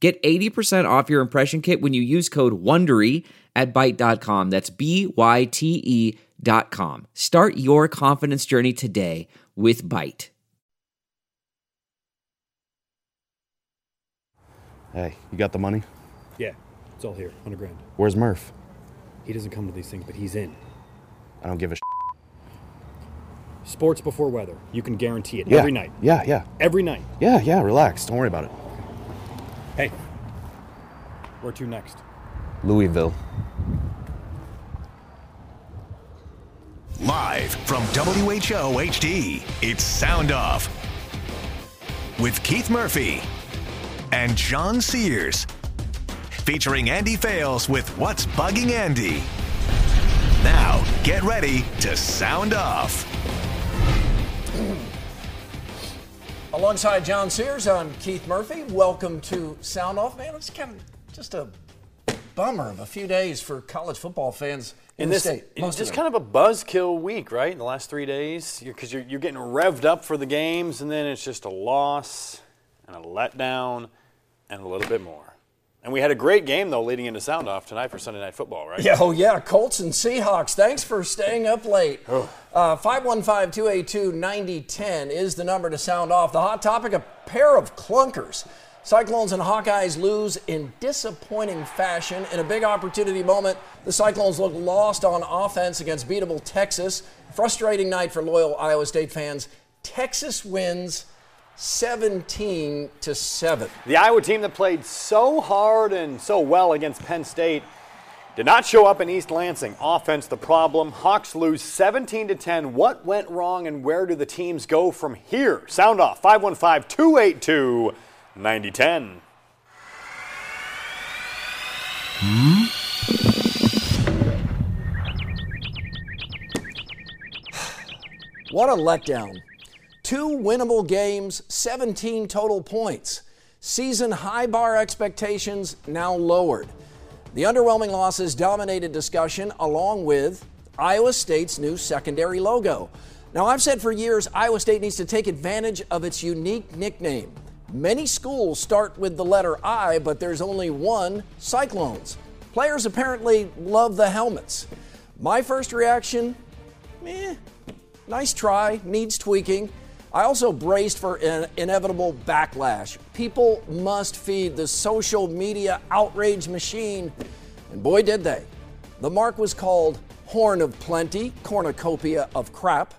Get 80% off your impression kit when you use code WONDERY at Byte.com. That's B-Y-T-E dot com. Start your confidence journey today with Byte. Hey, you got the money? Yeah, it's all here, 100 grand. Where's Murph? He doesn't come to these things, but he's in. I don't give a sh- Sports before weather. You can guarantee it Yeah. every night. Yeah, yeah. Every night. Yeah, yeah, relax. Don't worry about it. Hey, where to next? Louisville. Live from WHO HD, it's Sound Off with Keith Murphy and John Sears. Featuring Andy Fales with What's Bugging Andy. Now, get ready to sound off. Alongside John Sears, I'm Keith Murphy. Welcome to Sound Off. Man, it's kind of just a bummer of a few days for college football fans in, in the this, state. it's Most just of kind of a buzzkill week, right? In the last three days, because you're, you're, getting revved up for the games, and then it's just a loss and a letdown and a little bit more. And we had a great game though, leading into sound off tonight for Sunday Night Football, right? Yeah, oh yeah, Colts and Seahawks. Thanks for staying up late. Uh, 515-282-9010 is the number to sound off. The hot topic: a pair of clunkers. Cyclones and Hawkeyes lose in disappointing fashion. In a big opportunity moment, the Cyclones look lost on offense against beatable Texas. Frustrating night for loyal Iowa State fans. Texas wins 17 to 7. The Iowa team that played so hard and so well against Penn State did not show up in East Lansing. Offense the problem. Hawks lose 17 to 10. What went wrong and where do the teams go from here? Sound off 515 282 9010. Hmm? What a letdown. Two winnable games, 17 total points. Season high bar expectations now lowered. The underwhelming losses dominated discussion along with Iowa State's new secondary logo. Now, I've said for years Iowa State needs to take advantage of its unique nickname. Many schools start with the letter I, but there's only one Cyclones. Players apparently love the helmets. My first reaction, eh, nice try, needs tweaking. I also braced for an inevitable backlash. People must feed the social media outrage machine, and boy, did they. The mark was called Horn of Plenty, Cornucopia of Crap,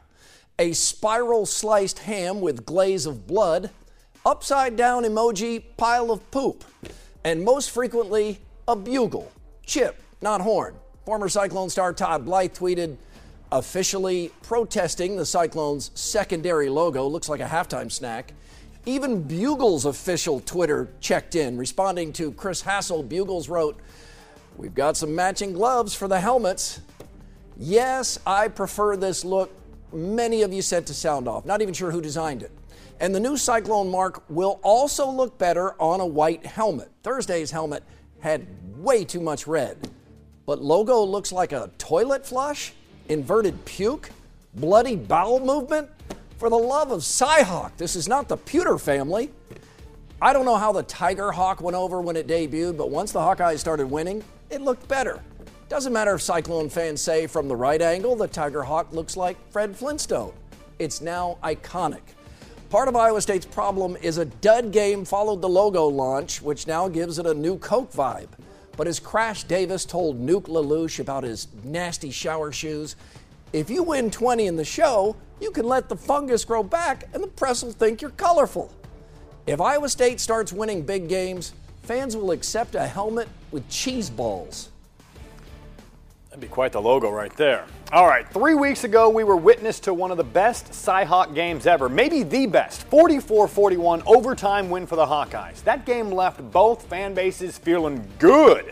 a spiral sliced ham with glaze of blood, upside down emoji, pile of poop, and most frequently, a bugle. Chip, not horn. Former Cyclone star Todd Blythe tweeted, officially protesting the Cyclones' secondary logo. Looks like a halftime snack. Even Bugle's official Twitter checked in, responding to Chris Hassel. Bugles wrote, We've got some matching gloves for the helmets. Yes, I prefer this look. Many of you said to sound off. Not even sure who designed it. And the new Cyclone mark will also look better on a white helmet. Thursday's helmet had way too much red. But logo looks like a toilet flush? inverted puke, bloody bowel movement? For the love of Cyhawk, this is not the Pewter family. I don't know how the Tiger Hawk went over when it debuted, but once the Hawkeyes started winning, it looked better. Doesn't matter if Cyclone fans say from the right angle the Tiger Hawk looks like Fred Flintstone. It's now iconic. Part of Iowa State's problem is a dud game followed the logo launch, which now gives it a new Coke vibe. But as Crash Davis told Nuke LaLoosh about his nasty shower shoes, if you win 20 in the show, you can let the fungus grow back and the press will think you're colorful. If Iowa State starts winning big games, fans will accept a helmet with cheese balls. That'd be quite the logo right there. All right, three weeks ago, we were witness to one of the best Cyhawk games ever, maybe the best 44 41 overtime win for the Hawkeyes. That game left both fan bases feeling good.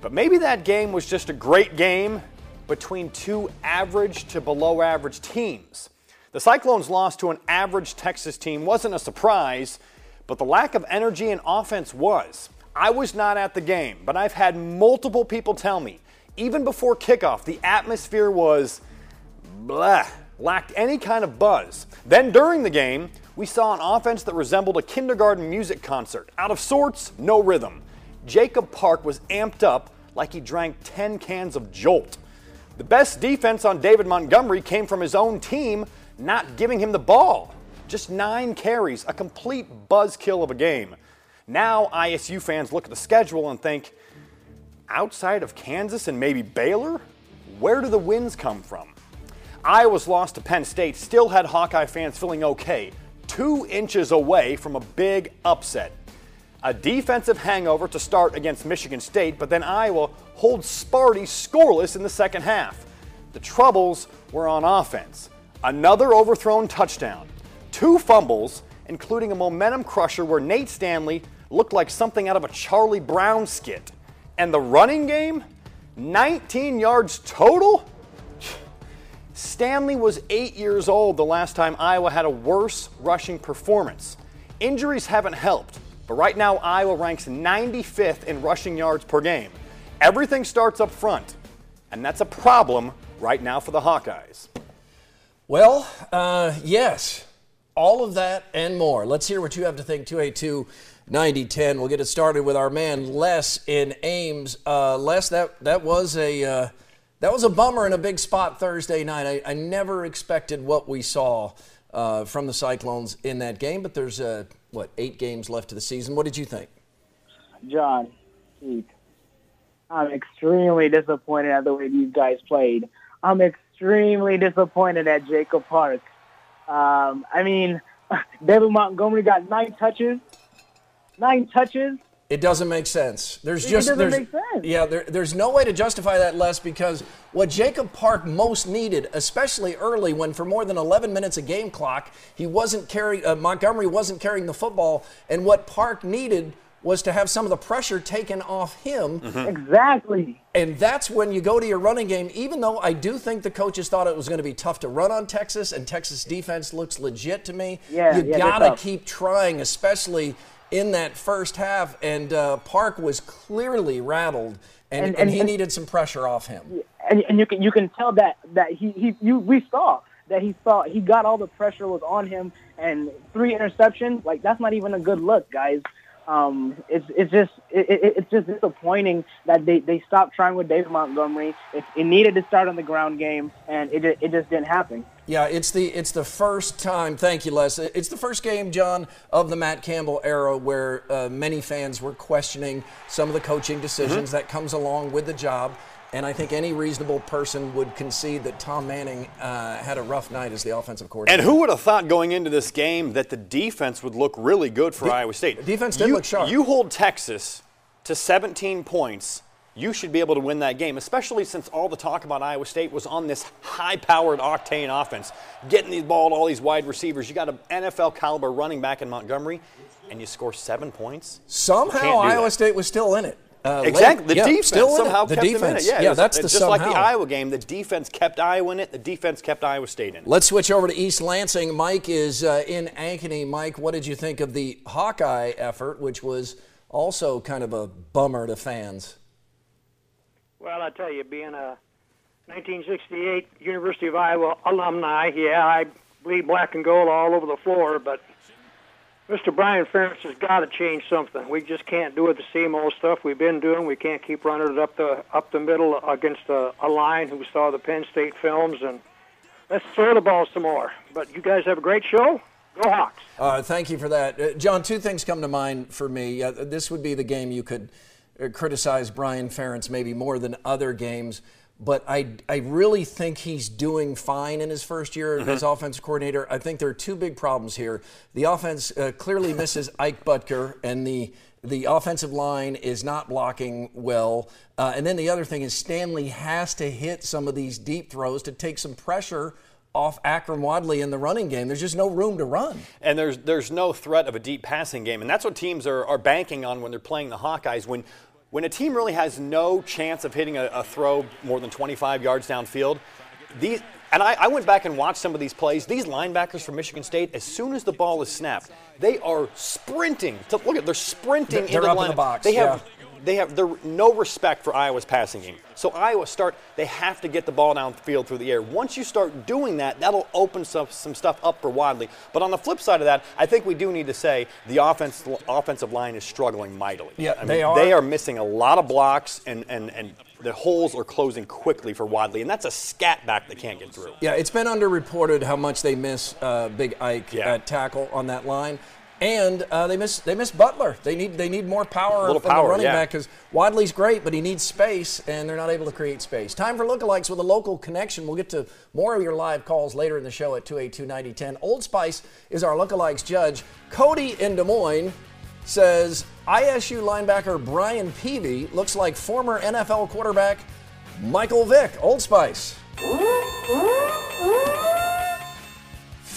But maybe that game was just a great game between two average to below average teams. The Cyclones loss to an average Texas team wasn't a surprise, but the lack of energy and offense was. I was not at the game, but I've had multiple people tell me even before kickoff, the atmosphere was blah, lacked any kind of buzz. Then during the game, we saw an offense that resembled a kindergarten music concert. Out of sorts, no rhythm. Jacob Park was amped up like he drank 10 cans of Jolt. The best defense on David Montgomery came from his own team not giving him the ball. Just nine carries, a complete buzzkill of a game. Now ISU fans look at the schedule and think, outside of Kansas and maybe Baylor? Where do the wins come from? Iowa's loss to Penn State still had Hawkeye fans feeling okay, two inches away from a big upset. A defensive hangover to start against Michigan State, but then Iowa holds Sparty scoreless in the second half. The troubles were on offense. Another overthrown touchdown, two fumbles, including a momentum crusher where Nate Stanley looked like something out of a Charlie Brown skit. And the running game, 19 yards total? Stanley was eight years old the last time Iowa had a worse rushing performance. Injuries haven't helped, but right now Iowa ranks 95th in rushing yards per game. Everything starts up front, and that's a problem right now for the Hawkeyes. Well, uh, yes, all of that and more. Let's hear what you have to think. 282 9010. We'll get it started with our man Les in Ames. Uh, Les, that that was a uh, that was a bummer in a big spot Thursday night. I, I never expected what we saw uh, from the Cyclones in that game, but there's uh, what eight games left to the season. What did you think? John, Keith, I'm extremely disappointed at the way these guys played. I'm extremely disappointed at Jacob Park. Um, I mean, David Montgomery got nine touches nine touches. It doesn't make sense. There's It just doesn't there's, make sense. Yeah, there, there's no way to justify that less because what Jacob Park most needed, especially early when for more than 11 minutes a game clock, he wasn't carrying uh, Montgomery wasn't carrying the football, and what Park needed was to have some of the pressure taken off him. Exactly. And that's when you go to your running game, even though I do think the coaches thought it was going to be tough to run on Texas, and Texas defense looks legit to me. Yeah, you yeah, got to keep trying, especially in that first half. And uh, Park was clearly rattled, and, and, And- he and- needed some pressure off him. and, and you can you can tell that that he, he you we saw that he saw he got all the pressure was on him and three interceptions like that's not even a good look guys um it's it's just it, it, it's just disappointing that they they stopped trying with David Montgomery it, it needed to start on the ground game and it it just didn't happen Yeah, it's the it's the first time. Thank you, Les. It's the first game, John, of the Matt Campbell era where uh, many fans were questioning some of the coaching decisions that comes along with the job. And I think any reasonable person would concede that Tom Manning uh, had a rough night as the offensive coordinator. And who would have thought going into this game that the defense would look really good for Iowa State? defense did you, look sharp. You hold Texas to 17 points, you should be able to win that game, especially since all the talk about Iowa State was on this high-powered octane offense, getting the ball to all these wide receivers. You got an NFL caliber running back in Montgomery, and you score seven points. Somehow Iowa that. State was still in it. Uh, late- Exactly. The yeah, defense still somehow the kept defense. them in it. Yeah, yeah it's- that's the just like the. Iowa game. The defense kept Iowa in it. The defense kept Iowa State in it. Let's switch over to East Lansing. Mike is uh, in Ankeny. Mike, what did you think of the Hawkeye effort, which was also kind of a bummer to fans? Well, I tell you, being a 1968 University of Iowa alumni, yeah, I bleed black and gold all over the floor, but Mr. Brian Ferentz has got to change something. We just can't do it the same old stuff we've been doing. We can't keep running it up the up the middle against a, a line who saw the Penn State films, and let's throw the ball some more. But you guys have a great show. Go Hawks! Uh, thank you for that. Uh, John, two things come to mind for me. Uh, this would be the game you could criticize Brian Ferentz maybe more than other games, but I, I really think he's doing fine in his first year as offensive coordinator. I think there are two big problems here. The offense uh, clearly misses Ike Boettger, and the The offensive line is not blocking well. Uh, and then the other thing is Stanley has to hit some of these deep throws to take some pressure off Akrum Wadley in the running game. There's just no room to run. And there's there's no threat of a deep passing game, and that's what teams are, are banking on when they're playing the Hawkeyes. When when a team really has no chance of hitting a, a throw more than 25 yards downfield, these and I, I, went back and watched some of these plays. These linebackers from Michigan State, as soon as the ball is snapped, they are sprinting. To, look at they're sprinting they're into up the, in the box. They have yeah they have no respect for Iowa's passing game. So Iowa start they have to get the ball downfield through the air. Once you start doing that, that'll open some, some stuff up for Wadley. But on the flip side of that, I think we do need to say the offense, offensive line is struggling mightily. Yeah, I mean, they are. They are missing a lot of blocks and, and, and the holes are closing quickly for Wadley, and that's a scat back that can't get through. Yeah, it's been underreported how much they miss uh, Big Ike Yeah. at tackle on that line. And uh, they miss they miss Butler. They need they need more power from power, the running yeah. back because Wadley's great, but he needs space, and they're not able to create space. Time for lookalikes with a local connection. We'll get to more of your live calls later in the show at 282-9010. Old Spice is our lookalikes judge. Cody in Des Moines says ISU linebacker Brian Peavy looks like former NFL quarterback Michael Vick. Old Spice.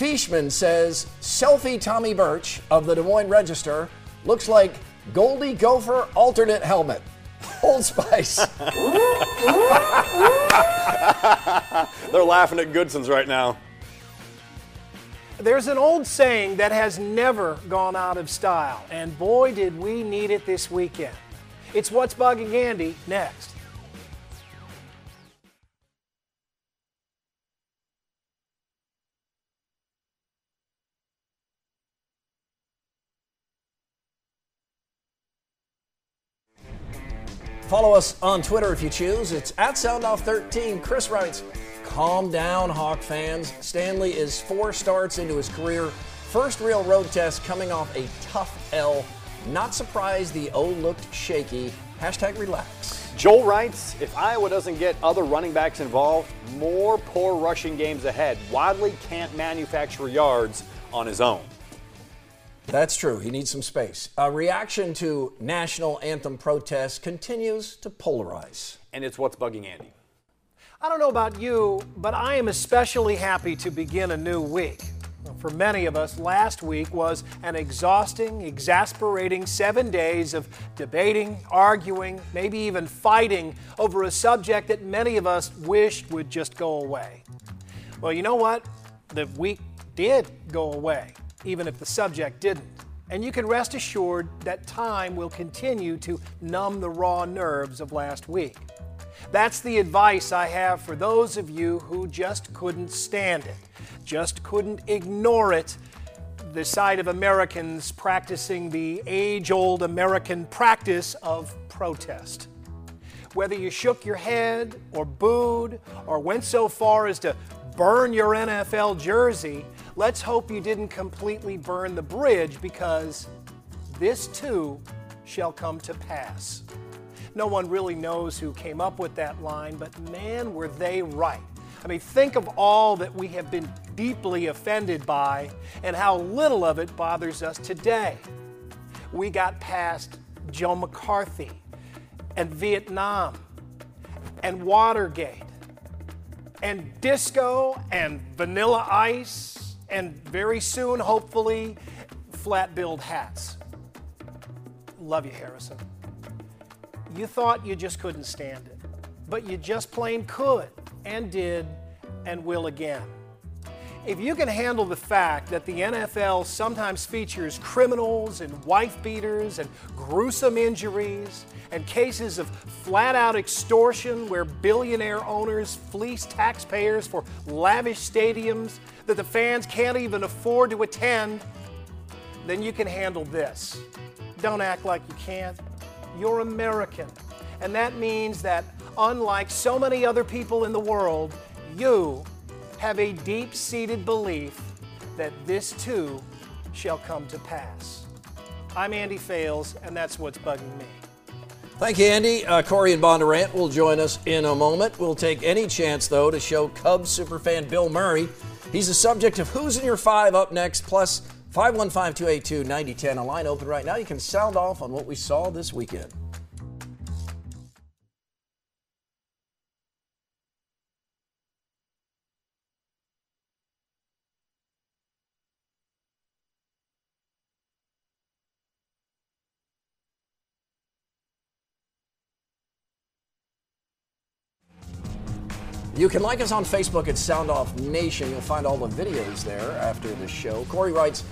Fishman says selfie Tommy Birch of the Des Moines Register looks like Goldie Gopher alternate helmet. Old Spice. They're laughing at Goodson's right now. There's an old saying that has never gone out of style, and boy, did we need it this weekend. It's What's Bugging Andy next. Follow us on Twitter if you choose. It's at SoundOff13. Chris writes, Calm down, Hawk fans. Stanley is four starts into his career. First real road test coming off a tough L. Not surprised the O looked shaky. Hashtag relax. Joel writes, if Iowa doesn't get other running backs involved, more poor rushing games ahead. Wadley can't manufacture yards on his own. That's true. He needs some space. A reaction to national anthem protests continues to polarize. And it's what's bugging Andy. I don't know about you, but I am especially happy to begin a new week. For many of us, last week was an exhausting, exasperating seven days of debating, arguing, maybe even fighting over a subject that many of us wished would just go away. Well, you know what? The week did go away, even if the subject didn't. And you can rest assured that time will continue to numb the raw nerves of last week. That's the advice I have for those of you who just couldn't stand it, just couldn't ignore it. The sight of Americans practicing the age old American practice of protest. Whether you shook your head or booed or went so far as to burn your NFL jersey, let's hope you didn't completely burn the bridge because this too shall come to pass. No one really knows who came up with that line, but man, were they right. I mean, think of all that we have been deeply offended by and how little of it bothers us today. We got past Joe McCarthy and Vietnam and Watergate and disco and vanilla ice and very soon, hopefully, flat billed hats. Love you, Harrison. You thought you just couldn't stand it, but you just plain could and did and will again. If you can handle the fact that the NFL sometimes features criminals and wife beaters and gruesome injuries and cases of flat out extortion where billionaire owners fleece taxpayers for lavish stadiums that the fans can't even afford to attend, then you can handle this. Don't act like you can't. You're American. And that means that, unlike so many other people in the world, you have a deep seated belief that this too shall come to pass. I'm Andy Fales, and that's what's bugging me. Thank you, Andy. Uh, Corey and Bondurant will join us in a moment. We'll take any chance, though, to show Cubs superfan Bill Murray. He's the subject of Who's in Your Five up next, plus 515 282 9010. A line open right now. You can sound off on what we saw this weekend. You can like us on Facebook at Sound Off Nation. You'll find all the videos there after the show. Corey writes,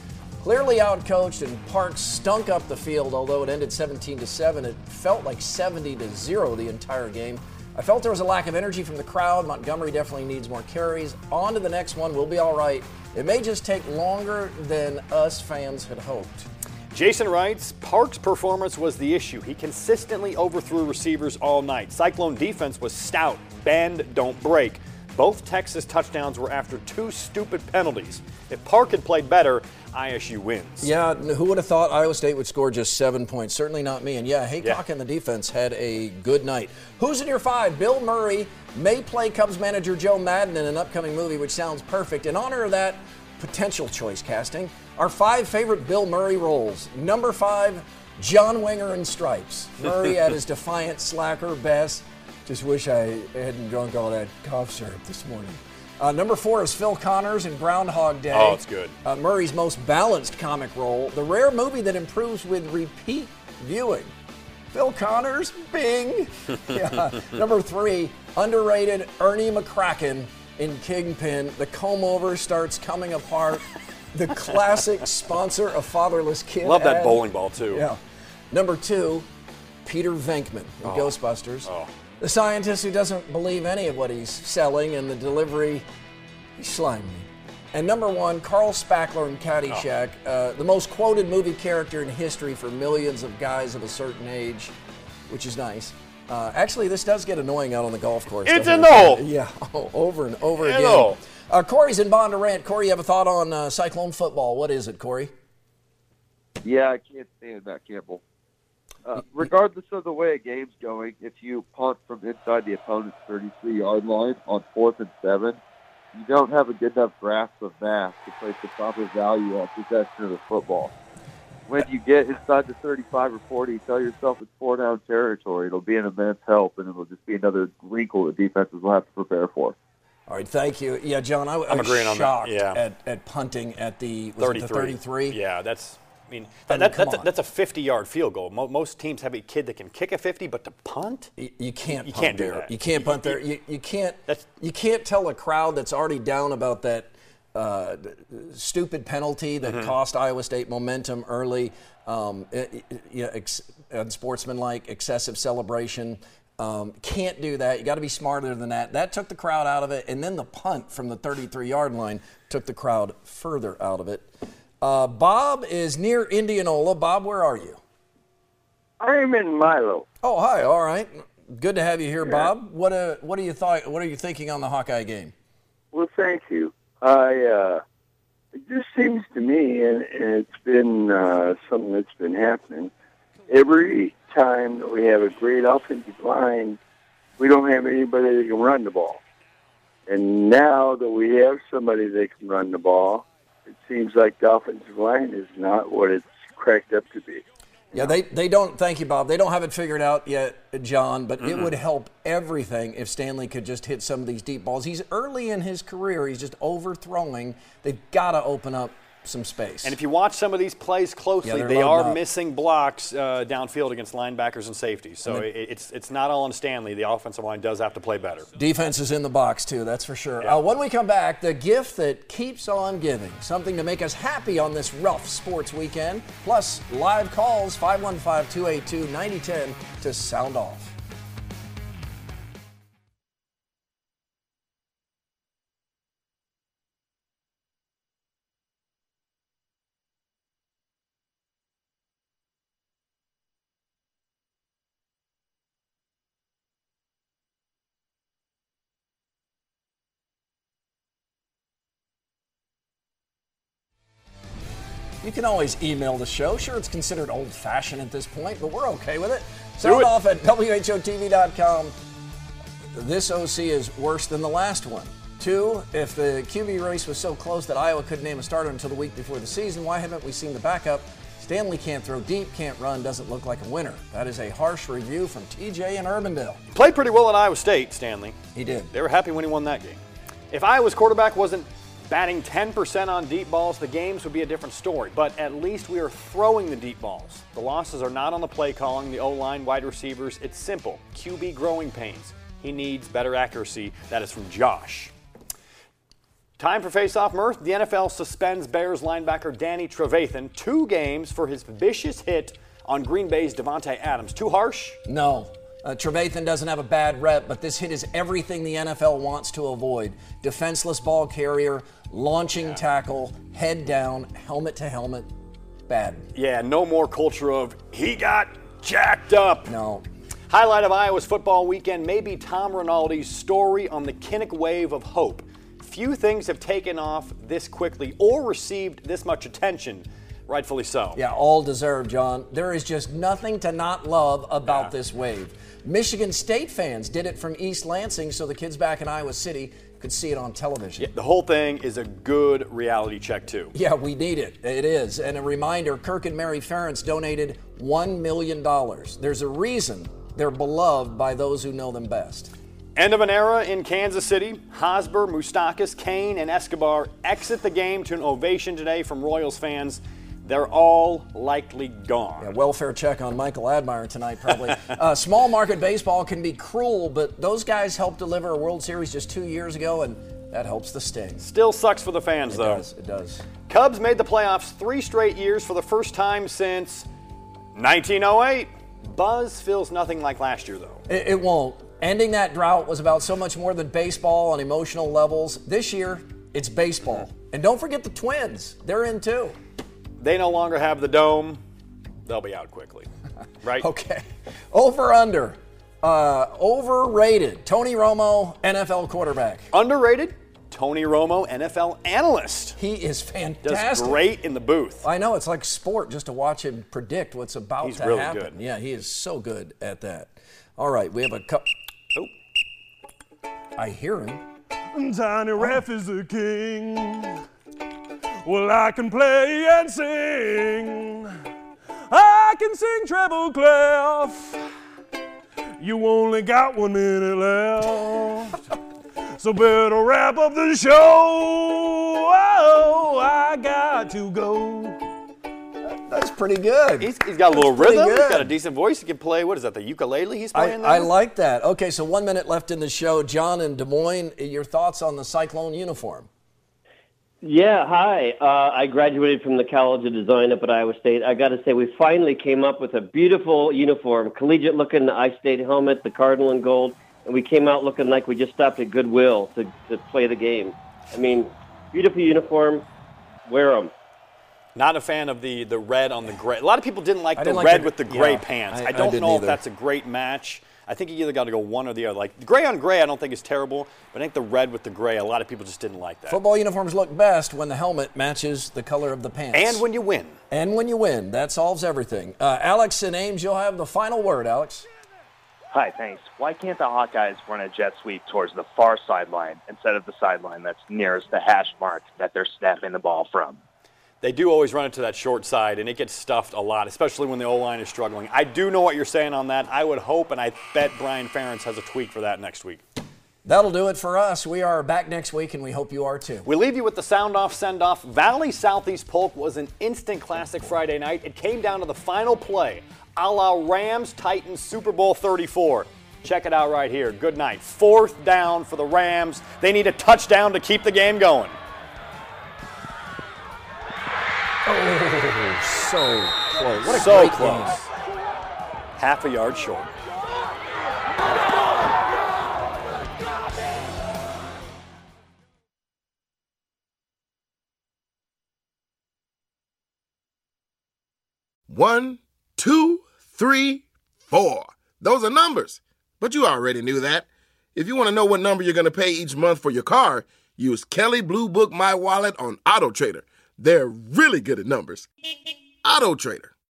clearly outcoached and Parks stunk up the field. Although it ended 17 to 7, it felt like 70 to 0 the entire game. I felt there was a lack of energy from the crowd. Montgomery definitely needs more carries. On to the next one. We'll be all right. It may just take longer than us fans had hoped. Jason writes, Park's performance was the issue. He consistently overthrew receivers all night. Cyclone defense was stout. Bend, don't break. Both Texas touchdowns were after two stupid penalties. If Park had played better, ISU wins. Yeah, who would have thought Iowa State would score just seven points? Certainly not me. And yeah, Heacock Yeah. and the defense had a good night. Who's in your five? Bill Murray may play Cubs manager Joe Maddon in an upcoming movie, which sounds perfect. In honor of that potential choice casting, our five favorite Bill Murray roles. Number five, John Winger in Stripes. Murray at his defiant slacker best. Just wish I hadn't drunk all that cough syrup this morning. Uh, number four is Phil Connors in Groundhog Day. Oh, it's good. Uh, Murray's most balanced comic role, the rare movie that improves with repeat viewing. Phil Connors, Bing. yeah. Number three, underrated Ernie McCracken in Kingpin. The comb over starts coming apart. The classic sponsor of Fatherless Kid. Love that ad. bowling ball, too. Yeah. Number two, Peter Venkman in Ghostbusters. Oh. The scientist who doesn't believe any of what he's selling and the delivery, he's slimy. And number one, Carl Spackler in Caddyshack, Oh. uh, the most quoted movie character in history for millions of guys of a certain age, which is nice. Uh, actually, this does get annoying out on the golf course. It's doesn't in the hole. Yeah, oh, over and over In again. hole. Uh, Corey's in Bondurant. Corey, you have a thought on uh, Cyclone football? What is it, Corey? Yeah, I can't stand that, Campbell. Uh, regardless of the way a game's going, if you punt from inside the opponent's 33-yard line on fourth and seven, you don't have a good enough grasp of math to place the proper value on possession of the football. When you get inside the 35 or 40, tell yourself it's four-down territory. It'll be an immense help, and it'll just be another wrinkle that defenses will have to prepare for. All right, thank you. Yeah, John, I, I I'm was agreeing on that, shocked yeah. at, at punting at the, was it the 33. Yeah, that's. I mean, I mean, that, that's, a, that's a 50-yard field goal. Mo- most teams have a kid that can kick a 50, but to punt, You, you can't You punt can't do there. that. You can't punt there. You, you can't That's- you can't tell a crowd that's already down about that uh, stupid penalty that Mm-hmm. cost Iowa State momentum early. Um, it, it- you know, ex, unsportsmanlike, excessive celebration. Um, can't do that. You got to be smarter than that. That took the crowd out of it, and then the punt from the 33-yard line took the crowd further out of it. Uh, Bob is near Indianola. Bob, where are you? I'm in Milo. Oh, hi. All right. Good to have you here, Bob. What uh, what are you thought? What are you thinking on the Hawkeye game? Well, thank you. I uh, it just seems to me, and, and it's been uh, something that's been happening every time that we have a great offensive line, we don't have anybody that can run the ball. And now that we have somebody that can run the ball, it seems like the offensive line is not what it's cracked up to be. Yeah, they, they don't. Thank you, Bob. They don't have it figured out yet, John. But it would help everything if Stanley could just hit some of these deep balls. He's early in his career. He's just overthrowing. They've got to open up some space. and if you watch some of these plays closely, Yeah, they are up. missing blocks uh, downfield against linebackers and safeties. So And then- it, it's it's not all on Stanley. The offensive line does have to play better. Defense is in the box, too, that's for sure. Uh, when we come back, the gift that keeps on giving, something to make us happy on this rough sports weekend, plus live calls 515 282 9010 to sound off. You can always email the show. Sure, it's considered old fashioned at this point, but we're okay with it. Sound it. off at WHOTV.com. This OC is worse than the last one. Two, if the QB race was so close that Iowa couldn't name a starter until the week before the season, why haven't we seen the backup? Stanley can't throw deep, can't run, doesn't look like a winner. That is a harsh review from TJ in Urbandale. Played pretty well at Iowa State, Stanley. He did. They were happy when he won that game. If Iowa's quarterback wasn't batting 10% on deep balls, the games would be a different story. But at least we are throwing the deep balls. The losses are not on the play calling, the O line, wide receivers. It's simple. QB growing pains. He needs better accuracy. That is from Josh. Time for face-off, Murph. The NFL suspends Bears linebacker Danny Trevathan two games for his vicious hit on Green Bay's Davante Adams. Too harsh? No. Uh, Trevathan doesn't have a bad rep, but this hit is everything the NFL wants to avoid. Defenseless ball carrier, launching tackle, head down, helmet to helmet. Bad. Yeah, no more culture of he got jacked up. No. Highlight of Iowa's football weekend may be Tom Rinaldi's story on the Kinnick wave of hope. Few things have taken off this quickly or received this much attention, rightfully so. Yeah, all deserved, John. There is just nothing to not love about Yeah. this wave. Michigan State fans did it from East Lansing so the kids back in Iowa City could see it on television. Yeah, the whole thing is a good reality check, too. Yeah, we need it. It is. And a reminder Kirk and Mary Ferentz donated $1 million. There's a reason they're beloved by those who know them best. End of an era in Kansas City. Hosmer, Moustakas, Cain, and Escobar exit the game to an ovation today from Royals fans. They're all likely gone. Yeah, welfare check on Michael Admire tonight, probably. uh, small market baseball can be cruel, but those guys helped deliver a World Series just two years ago, and that helps the sting. Still sucks for the fans, It though. does. It does. Cubs made the playoffs three straight years for the first time since 1908. Buzz feels nothing like last year, though. It, it won't. Ending that drought was about so much more than baseball on emotional levels. This year, it's baseball. And don't forget the Twins. They're in too. They no longer have the dome. They'll be out quickly. Right? Okay. Over under. Uh, overrated. Tony Romo, NFL quarterback. Underrated? Tony Romo, NFL analyst. He is fantastic. Does fantastic. great in the booth. I know it's like sport just to watch him predict what's about He's to really happen. good. Yeah, he is so good at that. All right, we have a cup. Oh. I hear him. Tiny Ref is the king. Well, I can play and sing. I can sing treble clef. You only got one minute left. So better wrap up the show. Oh, I got to go. That's pretty good. He's, he's got a little pretty rhythm. He's good. got a decent voice. He can play, what is that, the ukulele he's I, playing there? I like that. Okay, so one minute left in the show. John in Des Moines, your thoughts on the Cyclone uniform? Yeah, hi. Uh, I graduated from the College of Design up at Iowa State. I got to say, we finally came up with a beautiful uniform, collegiate looking, the I State helmet, the cardinal and gold, and we came out looking like we just stopped at Goodwill to, to play the game. I mean, beautiful uniform. Wear them. Not a fan of the, the red on the gray. A lot of people didn't like I the didn't like red the- with the gray yeah, pants. I- I, I don't didn't know either. if that's a great match. I think you either got to go one or the other. Like the gray on gray, I don't think is terrible, but I think the red with the gray, a lot of people just didn't like that. Football uniforms look best when the helmet matches the color of the pants. And when you win. And when you win. That solves everything. Uh, Alex and Ames, you'll have the final word, Alex. Hi, thanks. Why can't the Hawkeyes run a jet sweep towards the far sideline instead of the sideline that's nearest the hash mark that they're snapping the ball from? They do always run it to that short side, and it gets stuffed a lot, especially when the O line is struggling. I do know what you're saying on that. I would hope, and I bet Brian Ferentz has a tweak for that next week. That'll do it for us. We are back next week, and we hope you are too. We leave you with the sound off send off. Valley Southeast Polk was an instant classic Friday night. It came down to the final play, a la Rams Titans Super Bowl 34. Check it out right here. Good night. Fourth down for the Rams. They need a touchdown to keep the game going. So close. What a so great close. game. Half a yard short. One, two, three, four. Those are numbers. But you already knew that. If you want to know what number you're going to pay each month for your car, use Kelley Blue Book My Wallet on Auto Trader. They're really good at numbers. Auto Trader.